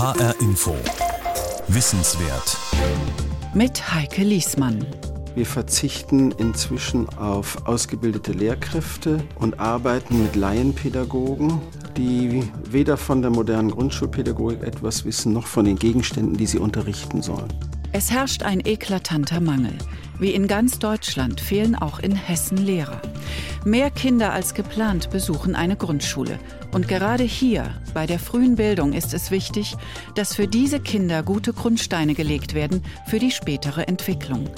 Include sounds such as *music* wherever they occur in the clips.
HR Info. Wissenswert. Mit Heike Liesmann. Wir verzichten inzwischen auf ausgebildete Lehrkräfte und arbeiten mit Laienpädagogen, die weder von der modernen Grundschulpädagogik etwas wissen, noch von den Gegenständen, die sie unterrichten sollen. Es herrscht ein eklatanter Mangel. Wie in ganz Deutschland fehlen auch in Hessen Lehrer. Mehr Kinder als geplant besuchen eine Grundschule. Und gerade hier, bei der frühen Bildung, ist es wichtig, dass für diese Kinder gute Grundsteine gelegt werden für die spätere Entwicklung.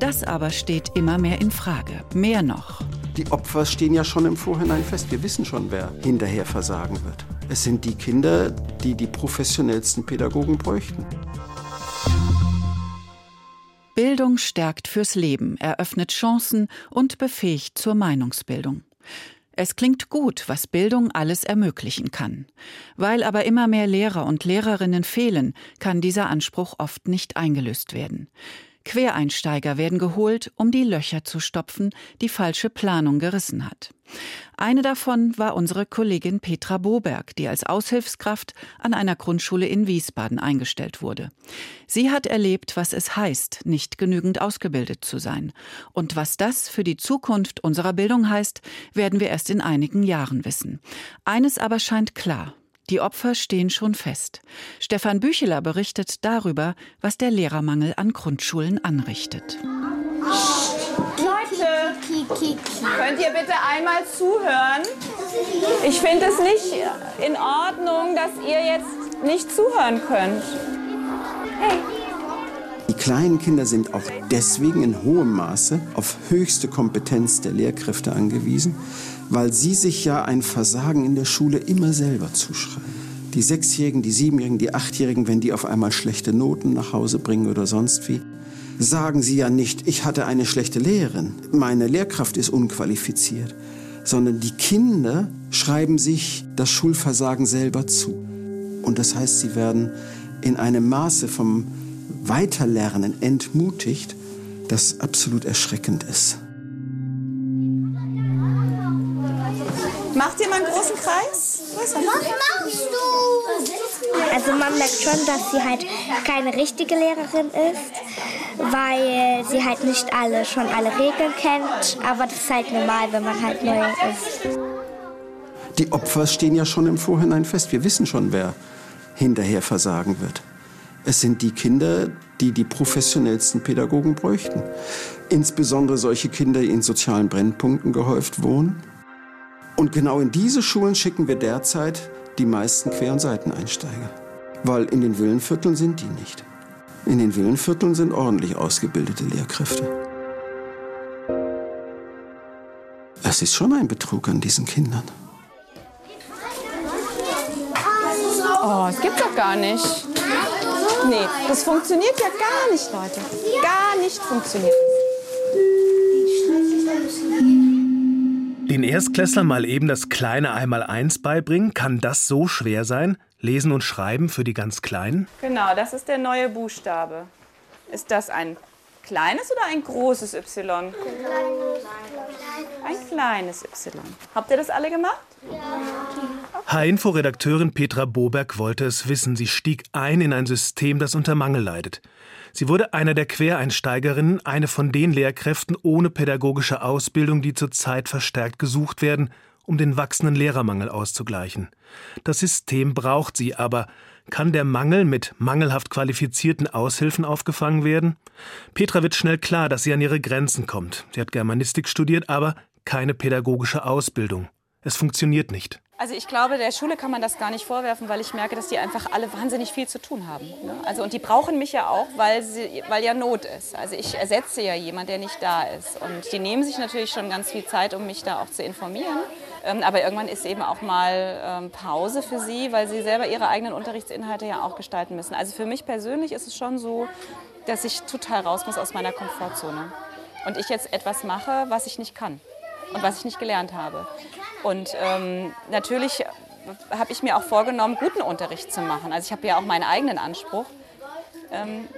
Das aber steht immer mehr in Frage. Mehr noch. Die Opfer stehen ja schon im Vorhinein fest. Wir wissen schon, wer hinterher versagen wird. Es sind die Kinder, die die professionellsten Pädagogen bräuchten. Bildung stärkt fürs Leben, eröffnet Chancen und befähigt zur Meinungsbildung. Es klingt gut, was Bildung alles ermöglichen kann. Weil aber immer mehr Lehrer und Lehrerinnen fehlen, kann dieser Anspruch oft nicht eingelöst werden. Quereinsteiger werden geholt, um die Löcher zu stopfen, die falsche Planung gerissen hat. Eine davon war unsere Kollegin Petra Boberg, die als Aushilfskraft an einer Grundschule in Wiesbaden eingestellt wurde. Sie hat erlebt, was es heißt, nicht genügend ausgebildet zu sein. Und was das für die Zukunft unserer Bildung heißt, werden wir erst in einigen Jahren wissen. Eines aber scheint klar. Die Opfer stehen schon fest. Stefan Bücheler berichtet darüber, was der Lehrermangel an Grundschulen anrichtet. Leute, könnt ihr bitte einmal zuhören? Ich finde es nicht in Ordnung, dass ihr jetzt nicht zuhören könnt. Hey. Die kleinen Kinder sind auch deswegen in hohem Maße auf höchste Kompetenz der Lehrkräfte angewiesen, weil sie sich ja ein Versagen in der Schule immer selber zuschreiben. Die Sechsjährigen, die Siebenjährigen, die Achtjährigen, wenn die auf einmal schlechte Noten nach Hause bringen oder sonst wie, sagen sie ja nicht, ich hatte eine schlechte Lehrerin, meine Lehrkraft ist unqualifiziert, sondern die Kinder schreiben sich das Schulversagen selber zu. Und das heißt, sie werden in einem Maße vom Weiterlernen entmutigt, das absolut erschreckend ist. Macht ihr mal einen großen Kreis? Was machst du? Also man merkt schon, dass sie halt keine richtige Lehrerin ist, weil sie halt nicht alle schon alle Regeln kennt. Aber das ist halt normal, wenn man halt neu ist. Die Opfer stehen ja schon im Vorhinein fest. Wir wissen schon, wer hinterher versagen wird. Es sind die Kinder, die die professionellsten Pädagogen bräuchten. Insbesondere solche Kinder, die in sozialen Brennpunkten gehäuft wohnen und genau in diese Schulen schicken wir derzeit die meisten Quer- und Seiteneinsteiger. Weil in den Villenvierteln sind die nicht. In den Villenvierteln sind ordentlich ausgebildete Lehrkräfte. Es ist schon ein Betrug an diesen Kindern. Oh, das gibt's doch gar nicht. Nee, das funktioniert ja gar nicht, Leute. Gar nicht funktioniert. Den Erstklässlern mal eben das kleine Einmaleins beibringen, kann das so schwer sein? Lesen und Schreiben für die ganz Kleinen? Genau, das ist der neue Buchstabe. Ist das ein kleines oder ein großes Y? Ein kleines Y. Habt ihr das alle gemacht? H-Info-Redakteurin Petra Boberg wollte es wissen. Sie stieg ein in ein System, das unter Mangel leidet. Sie wurde eine der Quereinsteigerinnen, eine von den Lehrkräften ohne pädagogische Ausbildung, die zurzeit verstärkt gesucht werden, um den wachsenden Lehrermangel auszugleichen. Das System braucht sie aber. Kann der Mangel mit mangelhaft qualifizierten Aushilfen aufgefangen werden? Petra wird schnell klar, dass sie an ihre Grenzen kommt. Sie hat Germanistik studiert, aber keine pädagogische Ausbildung. Es funktioniert nicht. Also ich glaube, der Schule kann man das gar nicht vorwerfen, weil ich merke, dass die einfach alle wahnsinnig viel zu tun haben. Ne? Also und die brauchen mich ja auch, weil, sie, weil ja Not ist. Also ich ersetze ja jemanden, der nicht da ist. Und die nehmen sich natürlich schon ganz viel Zeit, um mich da auch zu informieren. Ähm, aber irgendwann ist eben auch mal ähm, Pause für sie, weil sie selber ihre eigenen Unterrichtsinhalte ja auch gestalten müssen. Also für mich persönlich ist es schon so, dass ich total raus muss aus meiner Komfortzone. Und ich jetzt etwas mache, was ich nicht kann und was ich nicht gelernt habe. Und ähm, natürlich habe ich mir auch vorgenommen, guten Unterricht zu machen. Also ich habe ja auch meinen eigenen Anspruch. Ähm,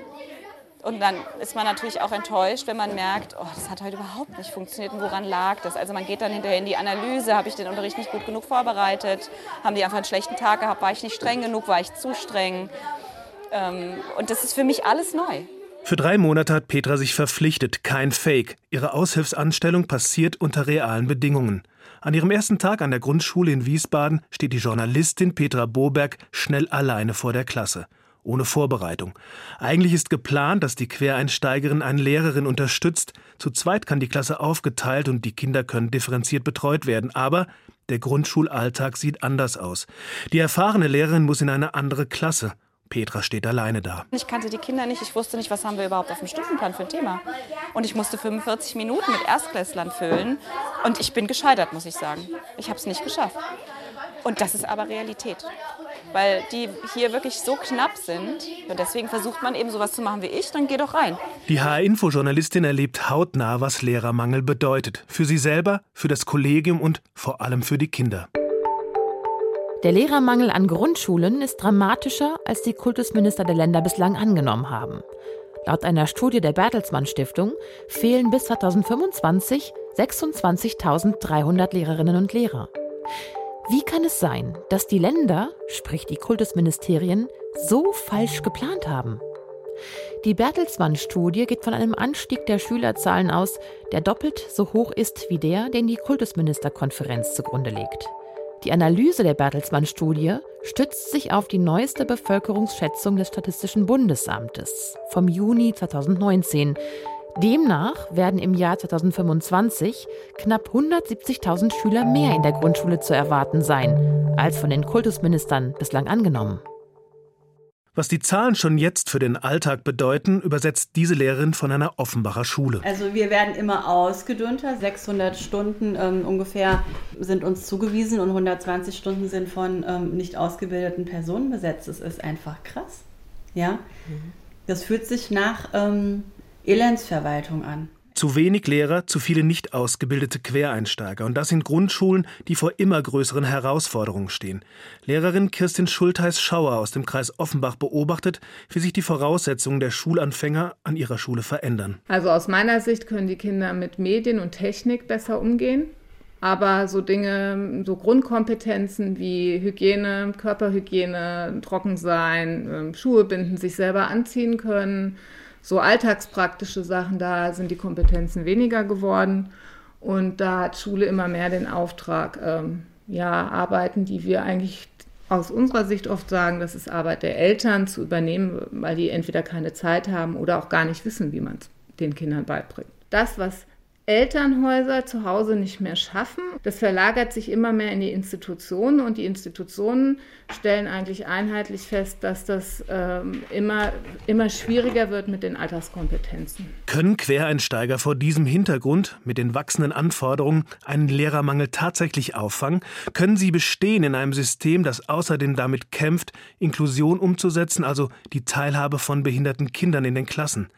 Und dann ist man natürlich auch enttäuscht, wenn man merkt, oh, das hat heute überhaupt nicht funktioniert. Und woran lag das? Also man geht dann hinterher in die Analyse, habe ich den Unterricht nicht gut genug vorbereitet? Haben die einfach einen schlechten Tag gehabt? War ich nicht streng genug? War ich zu streng? Ähm, und das ist für mich alles neu. Für drei Monate hat Petra sich verpflichtet, kein Fake. Ihre Aushilfsanstellung passiert unter realen Bedingungen. An ihrem ersten Tag an der Grundschule in Wiesbaden steht die Journalistin Petra Boberg schnell alleine vor der Klasse ohne Vorbereitung. Eigentlich ist geplant, dass die Quereinsteigerin eine Lehrerin unterstützt. Zu zweit kann die Klasse aufgeteilt und die Kinder können differenziert betreut werden. Aber der Grundschulalltag sieht anders aus. Die erfahrene Lehrerin muss in eine andere Klasse. Petra steht alleine da. Ich kannte die Kinder nicht, ich wusste nicht, was haben wir überhaupt auf dem Stundenplan für ein Thema. Und ich musste 45 Minuten mit Erstklässlern füllen. Und ich bin gescheitert, muss ich sagen. Ich habe es nicht geschafft. Und das ist aber Realität weil die hier wirklich so knapp sind. Und deswegen versucht man eben sowas zu machen wie ich, dann geh doch rein. Die HR-Info-Journalistin erlebt hautnah, was Lehrermangel bedeutet. Für sie selber, für das Kollegium und vor allem für die Kinder. Der Lehrermangel an Grundschulen ist dramatischer, als die Kultusminister der Länder bislang angenommen haben. Laut einer Studie der Bertelsmann Stiftung fehlen bis 2025 26.300 Lehrerinnen und Lehrer. Wie kann es sein, dass die Länder, sprich die Kultusministerien, so falsch geplant haben? Die Bertelsmann-Studie geht von einem Anstieg der Schülerzahlen aus, der doppelt so hoch ist wie der, den die Kultusministerkonferenz zugrunde legt. Die Analyse der Bertelsmann-Studie stützt sich auf die neueste Bevölkerungsschätzung des Statistischen Bundesamtes vom Juni 2019, Demnach werden im Jahr 2025 knapp 170.000 Schüler mehr in der Grundschule zu erwarten sein, als von den Kultusministern bislang angenommen. Was die Zahlen schon jetzt für den Alltag bedeuten, übersetzt diese Lehrerin von einer Offenbacher Schule. Also wir werden immer ausgedünnter. 600 Stunden ähm, ungefähr sind uns zugewiesen und 120 Stunden sind von ähm, nicht ausgebildeten Personen besetzt. Das ist einfach krass. Ja, mhm. das fühlt sich nach ähm, Elendsverwaltung an. Zu wenig Lehrer, zu viele nicht ausgebildete Quereinsteiger. Und das in Grundschulen, die vor immer größeren Herausforderungen stehen. Lehrerin Kirstin Schultheiß-Schauer aus dem Kreis Offenbach beobachtet, wie sich die Voraussetzungen der Schulanfänger an ihrer Schule verändern. Also aus meiner Sicht können die Kinder mit Medien und Technik besser umgehen. Aber so Dinge, so Grundkompetenzen wie Hygiene, Körperhygiene, trocken sein, ähm, Schuhe binden, sich selber anziehen können, so alltagspraktische Sachen, da sind die Kompetenzen weniger geworden. Und da hat Schule immer mehr den Auftrag, ähm, ja, Arbeiten, die wir eigentlich aus unserer Sicht oft sagen, das ist Arbeit der Eltern zu übernehmen, weil die entweder keine Zeit haben oder auch gar nicht wissen, wie man es den Kindern beibringt. Das, was Elternhäuser zu Hause nicht mehr schaffen. Das verlagert sich immer mehr in die Institutionen und die Institutionen stellen eigentlich einheitlich fest, dass das ähm, immer, immer schwieriger wird mit den Alterskompetenzen. Können Quereinsteiger vor diesem Hintergrund mit den wachsenden Anforderungen einen Lehrermangel tatsächlich auffangen? Können sie bestehen in einem System, das außerdem damit kämpft, Inklusion umzusetzen, also die Teilhabe von behinderten Kindern in den Klassen?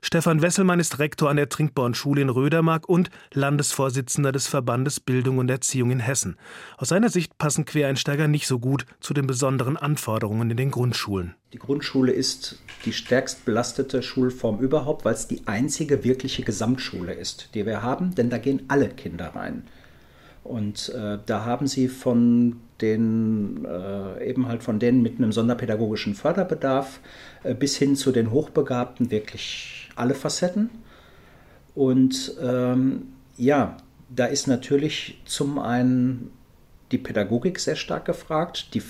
Stefan Wesselmann ist Rektor an der Trinkborn-Schule in Rödermark und Landesvorsitzender des Verbandes Bildung und Erziehung in Hessen. Aus seiner Sicht passen Quereinsteiger nicht so gut zu den besonderen Anforderungen in den Grundschulen. Die Grundschule ist die stärkst belastete Schulform überhaupt, weil es die einzige wirkliche Gesamtschule ist, die wir haben, denn da gehen alle Kinder rein. Und äh, da haben sie von den äh, eben halt von denen mit einem sonderpädagogischen Förderbedarf äh, bis hin zu den Hochbegabten wirklich alle Facetten. Und ähm, ja, da ist natürlich zum einen die Pädagogik sehr stark gefragt, die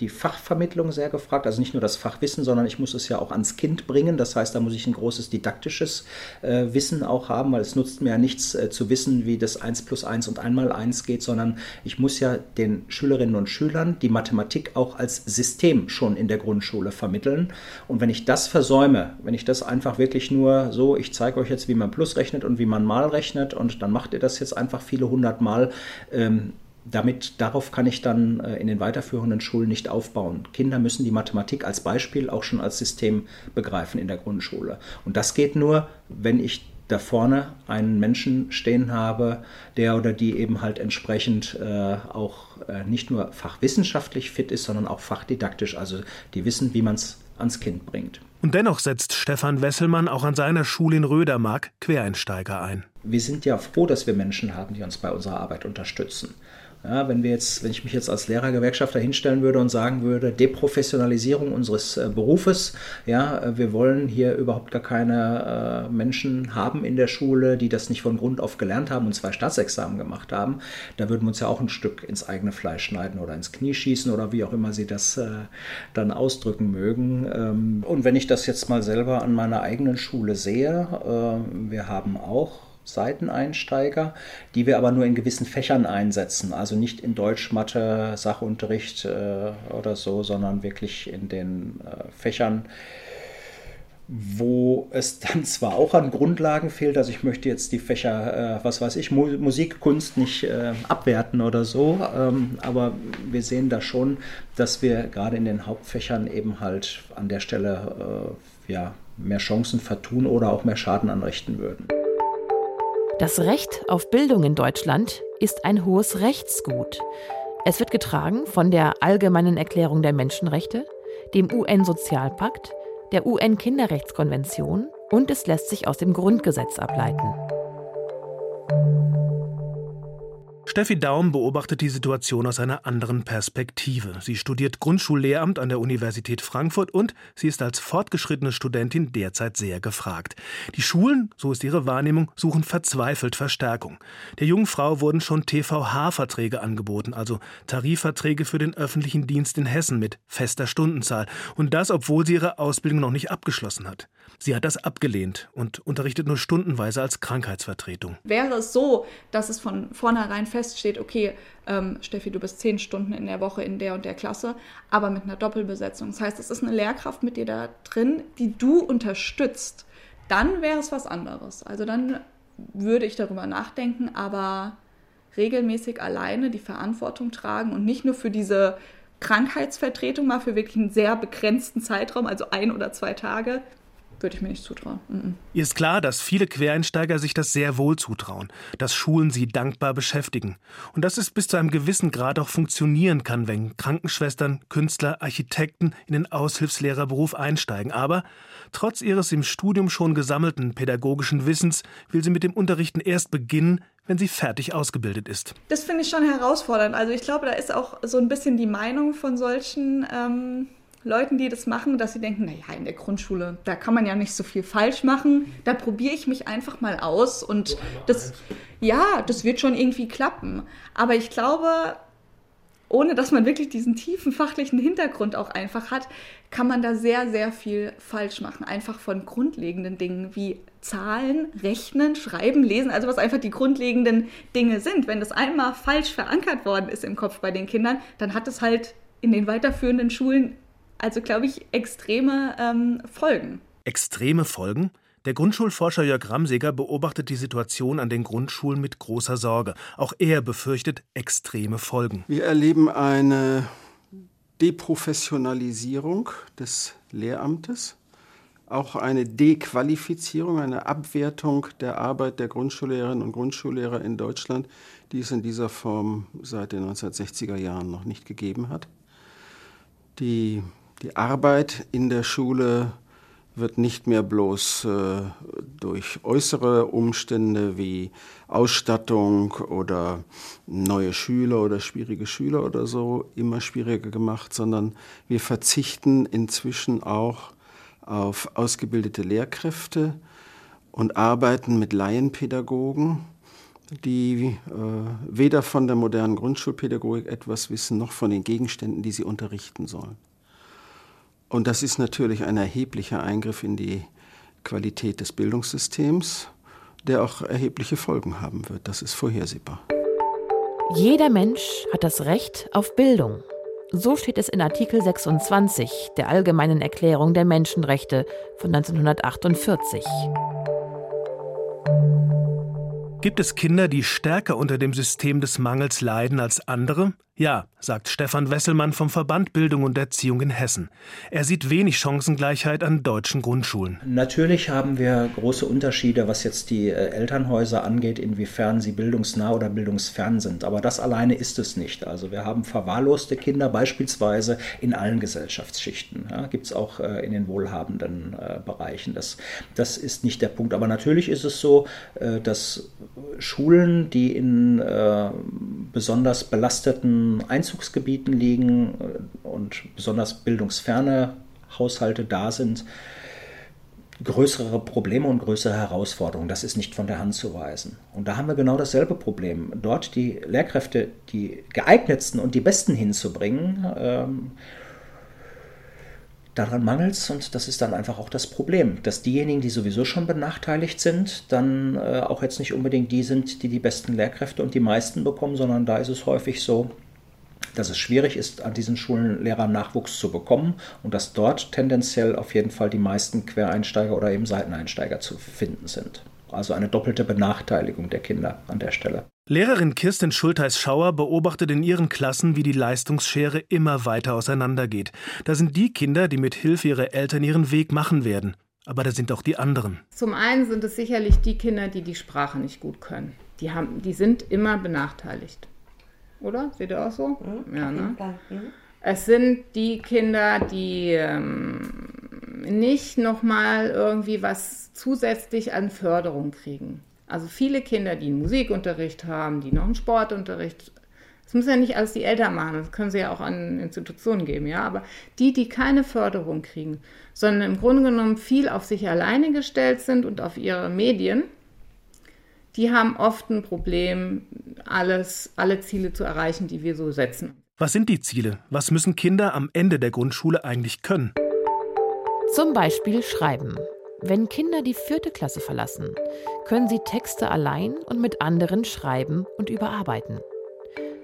die Fachvermittlung sehr gefragt, also nicht nur das Fachwissen, sondern ich muss es ja auch ans Kind bringen. Das heißt, da muss ich ein großes didaktisches äh, Wissen auch haben, weil es nutzt mir ja nichts äh, zu wissen, wie das 1 plus 1 und 1 mal 1 geht, sondern ich muss ja den Schülerinnen und Schülern die Mathematik auch als System schon in der Grundschule vermitteln. Und wenn ich das versäume, wenn ich das einfach wirklich nur so, ich zeige euch jetzt, wie man Plus rechnet und wie man Mal rechnet und dann macht ihr das jetzt einfach viele hundert Mal, ähm, damit, darauf kann ich dann äh, in den weiterführenden Schulen nicht aufbauen. Kinder müssen die Mathematik als Beispiel auch schon als System begreifen in der Grundschule. Und das geht nur, wenn ich da vorne einen Menschen stehen habe, der oder die eben halt entsprechend äh, auch äh, nicht nur fachwissenschaftlich fit ist, sondern auch fachdidaktisch, also die wissen, wie man es ans Kind bringt. Und dennoch setzt Stefan Wesselmann auch an seiner Schule in Rödermark Quereinsteiger ein. Wir sind ja froh, dass wir Menschen haben, die uns bei unserer Arbeit unterstützen. Ja, wenn wir jetzt, wenn ich mich jetzt als Lehrergewerkschafter hinstellen würde und sagen würde, Deprofessionalisierung unseres äh, Berufes, ja, äh, wir wollen hier überhaupt gar keine äh, Menschen haben in der Schule, die das nicht von Grund auf gelernt haben und zwei Staatsexamen gemacht haben, da würden wir uns ja auch ein Stück ins eigene Fleisch schneiden oder ins Knie schießen oder wie auch immer sie das äh, dann ausdrücken mögen. Ähm, und wenn ich das jetzt mal selber an meiner eigenen Schule sehe, äh, wir haben auch Seiteneinsteiger, die wir aber nur in gewissen Fächern einsetzen. Also nicht in Deutsch, Mathe, Sachunterricht äh, oder so, sondern wirklich in den äh, Fächern, wo es dann *laughs* zwar auch an Grundlagen fehlt, also ich möchte jetzt die Fächer, äh, was weiß ich, Mu Musik, Kunst nicht äh, abwerten oder so, ähm, aber wir sehen da schon, dass wir gerade in den Hauptfächern eben halt an der Stelle äh, ja, mehr Chancen vertun oder auch mehr Schaden anrichten würden. Das Recht auf Bildung in Deutschland ist ein hohes Rechtsgut. Es wird getragen von der Allgemeinen Erklärung der Menschenrechte, dem UN-Sozialpakt, der UN-Kinderrechtskonvention und es lässt sich aus dem Grundgesetz ableiten. Steffi Daum beobachtet die Situation aus einer anderen Perspektive. Sie studiert Grundschullehramt an der Universität Frankfurt und sie ist als fortgeschrittene Studentin derzeit sehr gefragt. Die Schulen, so ist ihre Wahrnehmung, suchen verzweifelt Verstärkung. Der jungen Frau wurden schon TVH-Verträge angeboten, also Tarifverträge für den öffentlichen Dienst in Hessen mit fester Stundenzahl. Und das, obwohl sie ihre Ausbildung noch nicht abgeschlossen hat. Sie hat das abgelehnt und unterrichtet nur stundenweise als Krankheitsvertretung. Wäre es so, dass es von vornherein feststeht, okay, ähm, Steffi, du bist zehn Stunden in der Woche in der und der Klasse, aber mit einer Doppelbesetzung. Das heißt, es ist eine Lehrkraft mit dir da drin, die du unterstützt. Dann wäre es was anderes. Also dann würde ich darüber nachdenken, aber regelmäßig alleine die Verantwortung tragen und nicht nur für diese Krankheitsvertretung mal für wirklich einen sehr begrenzten Zeitraum, also ein oder zwei Tage, würde ich mir nicht zutrauen. Mhm. Ihr ist klar, dass viele Quereinsteiger sich das sehr wohl zutrauen, dass Schulen sie dankbar beschäftigen und dass es bis zu einem gewissen Grad auch funktionieren kann, wenn Krankenschwestern, Künstler, Architekten in den Aushilfslehrerberuf einsteigen. Aber trotz ihres im Studium schon gesammelten pädagogischen Wissens will sie mit dem Unterrichten erst beginnen, wenn sie fertig ausgebildet ist. Das finde ich schon herausfordernd. Also ich glaube, da ist auch so ein bisschen die Meinung von solchen ähm, Leuten, die das machen, dass sie denken, naja, in der Grundschule, da kann man ja nicht so viel falsch machen. Da probiere ich mich einfach mal aus und das, ja, das wird schon irgendwie klappen. Aber ich glaube, ohne dass man wirklich diesen tiefen fachlichen Hintergrund auch einfach hat, kann man da sehr, sehr viel falsch machen. Einfach von grundlegenden Dingen wie Zahlen, Rechnen, Schreiben, Lesen, also was einfach die grundlegenden Dinge sind. Wenn das einmal falsch verankert worden ist im Kopf bei den Kindern, dann hat es halt in den weiterführenden Schulen also, glaube ich, extreme ähm, Folgen. Extreme Folgen? Der Grundschulforscher Jörg Ramseger beobachtet die Situation an den Grundschulen mit großer Sorge. Auch er befürchtet extreme Folgen. Wir erleben eine Deprofessionalisierung des Lehramtes, auch eine Dequalifizierung, eine Abwertung der Arbeit der Grundschullehrerinnen und Grundschullehrer in Deutschland, die es in dieser Form seit den 1960er Jahren noch nicht gegeben hat. Die die Arbeit in der Schule wird nicht mehr bloß äh, durch äußere Umstände wie Ausstattung oder neue Schüler oder schwierige Schüler oder so immer schwieriger gemacht, sondern wir verzichten inzwischen auch auf ausgebildete Lehrkräfte und arbeiten mit Laienpädagogen, die äh, weder von der modernen Grundschulpädagogik etwas wissen, noch von den Gegenständen, die sie unterrichten sollen. Und das ist natürlich ein erheblicher Eingriff in die Qualität des Bildungssystems, der auch erhebliche Folgen haben wird. Das ist vorhersehbar. Jeder Mensch hat das Recht auf Bildung. So steht es in Artikel 26 der Allgemeinen Erklärung der Menschenrechte von 1948. Gibt es Kinder, die stärker unter dem System des Mangels leiden als andere? Ja, sagt Stefan Wesselmann vom Verband Bildung und Erziehung in Hessen. Er sieht wenig Chancengleichheit an deutschen Grundschulen. Natürlich haben wir große Unterschiede, was jetzt die äh, Elternhäuser angeht, inwiefern sie bildungsnah oder bildungsfern sind. Aber das alleine ist es nicht. Also wir haben verwahrloste Kinder beispielsweise in allen Gesellschaftsschichten. Ja, Gibt es auch äh, in den wohlhabenden äh, Bereichen. Das, das ist nicht der Punkt. Aber natürlich ist es so, dass Schulen, die in besonders belasteten Einzugsgebieten liegen äh, und besonders bildungsferne Haushalte da sind, größere Probleme und größere Herausforderungen. Das ist nicht von der Hand zu weisen. Und da haben wir genau dasselbe Problem. Dort die Lehrkräfte, die geeignetsten und die besten hinzubringen, ähm, daran mangelt es und das ist dann einfach auch das Problem, dass diejenigen, die sowieso schon benachteiligt sind, dann äh, auch jetzt nicht unbedingt die sind, die die besten Lehrkräfte und die meisten bekommen, sondern da ist es häufig so, dass es schwierig ist, an diesen Schulen Lehrernachwuchs zu bekommen und dass dort tendenziell auf jeden Fall die meisten Quereinsteiger oder eben Seiteneinsteiger zu finden sind. Also eine doppelte Benachteiligung der Kinder an der Stelle. Lehrerin Kirsten Schultheiß-Schauer beobachtet in ihren Klassen, wie die Leistungsschere immer weiter auseinandergeht. Da sind die Kinder, die mit Hilfe ihrer Eltern ihren Weg machen werden. Aber da sind auch die anderen. Zum einen sind es sicherlich die Kinder, die die Sprache nicht gut können. Die, haben, die sind immer benachteiligt. Oder? Seht ihr auch so? Mhm, ja, ne? Mhm. Es sind die Kinder, die ähm, nicht nochmal irgendwie was zusätzlich an Förderung kriegen. Also viele Kinder, die einen Musikunterricht haben, die noch einen Sportunterricht. Das müssen ja nicht alles die Eltern machen, das können sie ja auch an Institutionen geben, ja. Aber die, die keine Förderung kriegen, sondern im Grunde genommen viel auf sich alleine gestellt sind und auf ihre Medien, die haben oft ein Problem, alles, alle Ziele zu erreichen, die wir so setzen. Was sind die Ziele? Was müssen Kinder am Ende der Grundschule eigentlich können? Zum Beispiel schreiben. Wenn Kinder die vierte Klasse verlassen, können sie Texte allein und mit anderen schreiben und überarbeiten.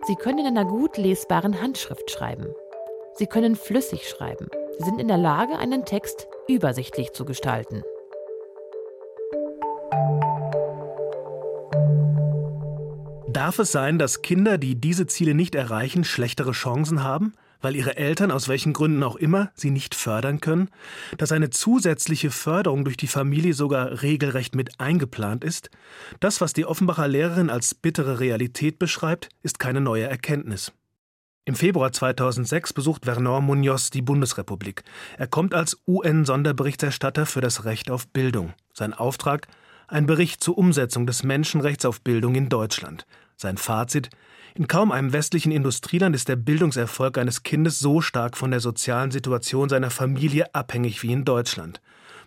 Sie können in einer gut lesbaren Handschrift schreiben. Sie können flüssig schreiben. Sie sind in der Lage, einen Text übersichtlich zu gestalten. Darf es sein, dass Kinder, die diese Ziele nicht erreichen, schlechtere Chancen haben, weil ihre Eltern aus welchen Gründen auch immer sie nicht fördern können? Dass eine zusätzliche Förderung durch die Familie sogar regelrecht mit eingeplant ist? Das, was die Offenbacher Lehrerin als bittere Realität beschreibt, ist keine neue Erkenntnis. Im Februar 2006 besucht Vernon Munoz die Bundesrepublik. Er kommt als UN-Sonderberichterstatter für das Recht auf Bildung. Sein Auftrag? Ein Bericht zur Umsetzung des Menschenrechts auf Bildung in Deutschland. Sein Fazit In kaum einem westlichen Industrieland ist der Bildungserfolg eines Kindes so stark von der sozialen Situation seiner Familie abhängig wie in Deutschland.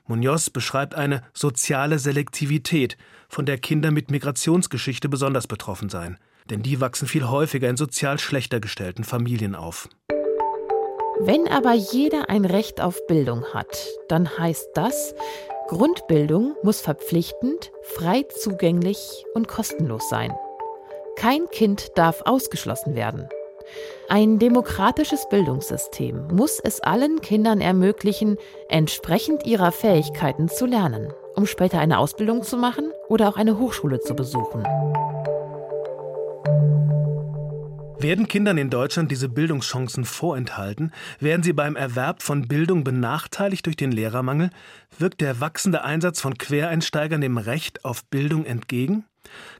Munoz beschreibt eine soziale Selektivität, von der Kinder mit Migrationsgeschichte besonders betroffen seien. Denn die wachsen viel häufiger in sozial schlechter gestellten Familien auf. Wenn aber jeder ein Recht auf Bildung hat, dann heißt das, Grundbildung muss verpflichtend, frei zugänglich und kostenlos sein. Kein Kind darf ausgeschlossen werden. Ein demokratisches Bildungssystem muss es allen Kindern ermöglichen, entsprechend ihrer Fähigkeiten zu lernen, um später eine Ausbildung zu machen oder auch eine Hochschule zu besuchen. Werden Kindern in Deutschland diese Bildungschancen vorenthalten? Werden sie beim Erwerb von Bildung benachteiligt durch den Lehrermangel? Wirkt der wachsende Einsatz von Quereinsteigern dem Recht auf Bildung entgegen?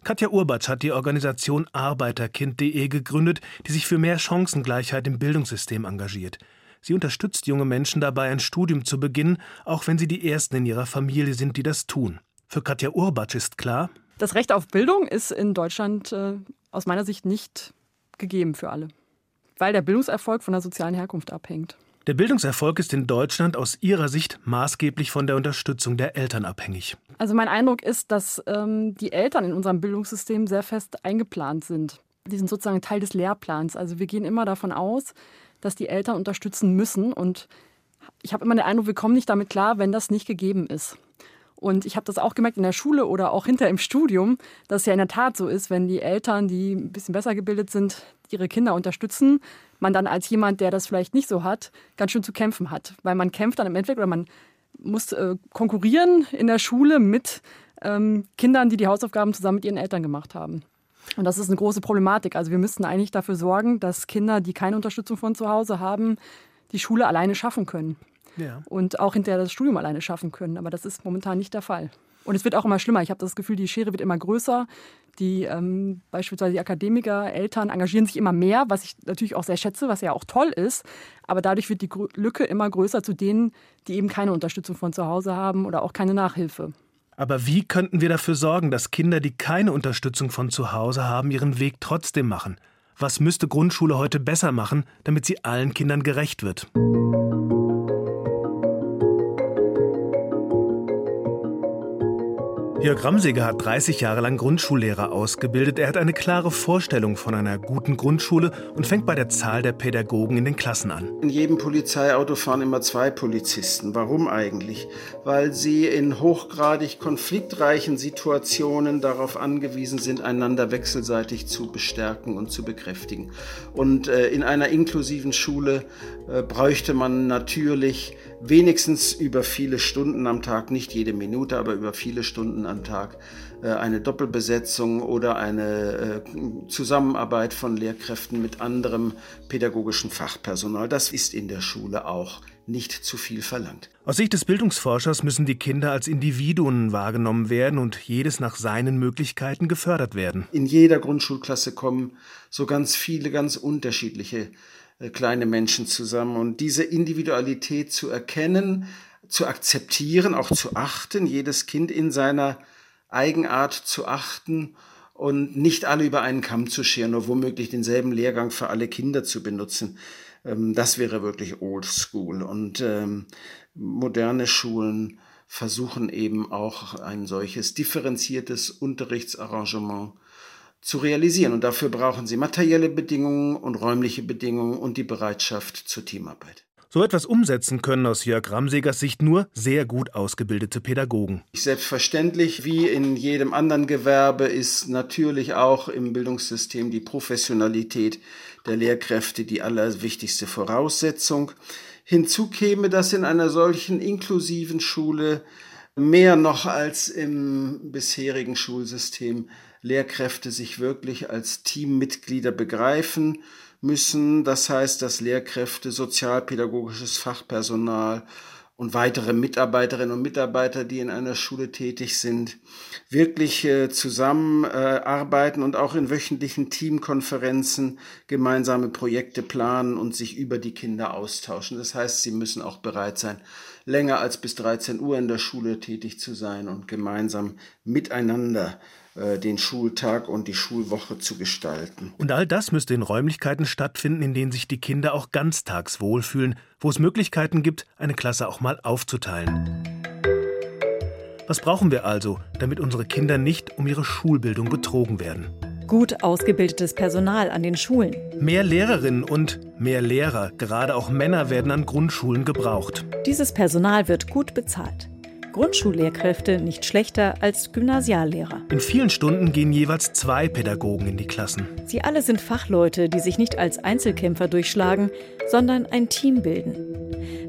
Katja Urbatsch hat die Organisation Arbeiterkind.de gegründet, die sich für mehr Chancengleichheit im Bildungssystem engagiert. Sie unterstützt junge Menschen dabei, ein Studium zu beginnen, auch wenn sie die Ersten in ihrer Familie sind, die das tun. Für Katja Urbatsch ist klar, das Recht auf Bildung ist in Deutschland äh, aus meiner Sicht nicht gegeben für alle, weil der Bildungserfolg von der sozialen Herkunft abhängt. Der Bildungserfolg ist in Deutschland aus Ihrer Sicht maßgeblich von der Unterstützung der Eltern abhängig. Also mein Eindruck ist, dass ähm, die Eltern in unserem Bildungssystem sehr fest eingeplant sind. Die sind sozusagen Teil des Lehrplans. Also wir gehen immer davon aus, dass die Eltern unterstützen müssen. Und ich habe immer den Eindruck, wir kommen nicht damit klar, wenn das nicht gegeben ist. Und ich habe das auch gemerkt in der Schule oder auch hinter im Studium, dass es ja in der Tat so ist, wenn die Eltern, die ein bisschen besser gebildet sind, ihre Kinder unterstützen, man dann als jemand, der das vielleicht nicht so hat, ganz schön zu kämpfen hat. Weil man kämpft dann im Endeffekt oder man muss äh, konkurrieren in der Schule mit ähm, Kindern, die die Hausaufgaben zusammen mit ihren Eltern gemacht haben. Und das ist eine große Problematik. Also wir müssten eigentlich dafür sorgen, dass Kinder, die keine Unterstützung von zu Hause haben, die Schule alleine schaffen können. Ja. Und auch hinterher das Studium alleine schaffen können. Aber das ist momentan nicht der Fall. Und es wird auch immer schlimmer. Ich habe das Gefühl, die Schere wird immer größer. Die ähm, beispielsweise die Akademiker, Eltern engagieren sich immer mehr, was ich natürlich auch sehr schätze, was ja auch toll ist. Aber dadurch wird die Lücke immer größer zu denen, die eben keine Unterstützung von zu Hause haben oder auch keine Nachhilfe. Aber wie könnten wir dafür sorgen, dass Kinder, die keine Unterstützung von zu Hause haben, ihren Weg trotzdem machen? Was müsste Grundschule heute besser machen, damit sie allen Kindern gerecht wird? Jörg Ramseger hat 30 Jahre lang Grundschullehrer ausgebildet. Er hat eine klare Vorstellung von einer guten Grundschule und fängt bei der Zahl der Pädagogen in den Klassen an. In jedem Polizeiauto fahren immer zwei Polizisten. Warum eigentlich? Weil sie in hochgradig konfliktreichen Situationen darauf angewiesen sind, einander wechselseitig zu bestärken und zu bekräftigen. Und äh, in einer inklusiven Schule äh, bräuchte man natürlich wenigstens über viele Stunden am Tag, nicht jede Minute, aber über viele Stunden am Tag äh, eine Doppelbesetzung oder eine äh, Zusammenarbeit von Lehrkräften mit anderem pädagogischen Fachpersonal. Das ist in der Schule auch nicht zu viel verlangt. Aus Sicht des Bildungsforschers müssen die Kinder als Individuen wahrgenommen werden und jedes nach seinen Möglichkeiten gefördert werden. In jeder Grundschulklasse kommen so ganz viele ganz unterschiedliche kleine Menschen zusammen. Und diese Individualität zu erkennen, zu akzeptieren, auch zu achten, jedes Kind in seiner Eigenart zu achten und nicht alle über einen Kamm zu scheren oder womöglich denselben Lehrgang für alle Kinder zu benutzen. Ähm, das wäre wirklich old school. Und ähm, moderne Schulen versuchen eben auch ein solches differenziertes Unterrichtsarrangement zu realisieren. Und dafür brauchen sie materielle Bedingungen und räumliche Bedingungen und die Bereitschaft zur Teamarbeit. So etwas umsetzen können aus Jörg Ramsegers Sicht nur sehr gut ausgebildete Pädagogen. Selbstverständlich, wie in jedem anderen Gewerbe, ist natürlich auch im Bildungssystem die Professionalität der Lehrkräfte die allerwichtigste Voraussetzung. Hinzu käme, dass in einer solchen inklusiven Schule mehr noch als im bisherigen Schulsystem Lehrkräfte sich wirklich als Teammitglieder begreifen müssen. Das heißt, dass Lehrkräfte, sozialpädagogisches Fachpersonal und weitere Mitarbeiterinnen und Mitarbeiter, die in einer Schule tätig sind, wirklich äh, zusammenarbeiten äh, und auch in wöchentlichen Teamkonferenzen gemeinsame Projekte planen und sich über die Kinder austauschen. Das heißt, sie müssen auch bereit sein, länger als bis 13 Uhr in der Schule tätig zu sein und gemeinsam miteinander den Schultag und die Schulwoche zu gestalten. Und all das müsste in Räumlichkeiten stattfinden, in denen sich die Kinder auch ganztags wohlfühlen, wo es Möglichkeiten gibt, eine Klasse auch mal aufzuteilen. Was brauchen wir also, damit unsere Kinder nicht um ihre Schulbildung betrogen werden? Gut ausgebildetes Personal an den Schulen. Mehr Lehrerinnen und mehr Lehrer, gerade auch Männer, werden an Grundschulen gebraucht. Dieses Personal wird gut bezahlt. Grundschullehrkräfte nicht schlechter als Gymnasiallehrer. In vielen Stunden gehen jeweils zwei Pädagogen in die Klassen. Sie alle sind Fachleute, die sich nicht als Einzelkämpfer durchschlagen, sondern ein Team bilden.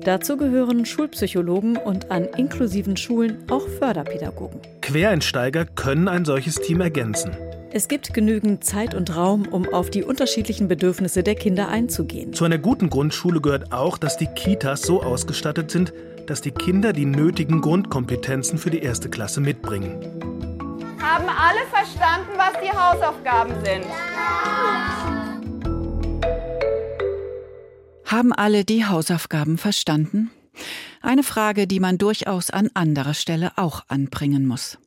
Dazu gehören Schulpsychologen und an inklusiven Schulen auch Förderpädagogen. Quereinsteiger können ein solches Team ergänzen. Es gibt genügend Zeit und Raum, um auf die unterschiedlichen Bedürfnisse der Kinder einzugehen. Zu einer guten Grundschule gehört auch, dass die Kitas so ausgestattet sind, dass die Kinder die nötigen Grundkompetenzen für die erste Klasse mitbringen. Haben alle verstanden, was die Hausaufgaben sind? Haben alle die Hausaufgaben verstanden? Eine Frage, die man durchaus an anderer Stelle auch anbringen muss.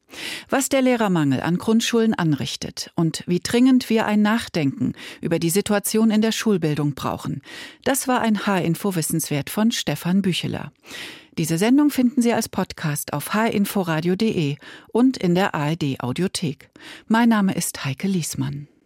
Was der Lehrermangel an Grundschulen anrichtet und wie dringend wir ein Nachdenken über die Situation in der Schulbildung brauchen, das war ein H-Info-Wissenswert von Stefan Bücheler. Diese Sendung finden Sie als Podcast auf hinforadio.de und in der ARD Audiothek. Mein Name ist Heike Liesmann.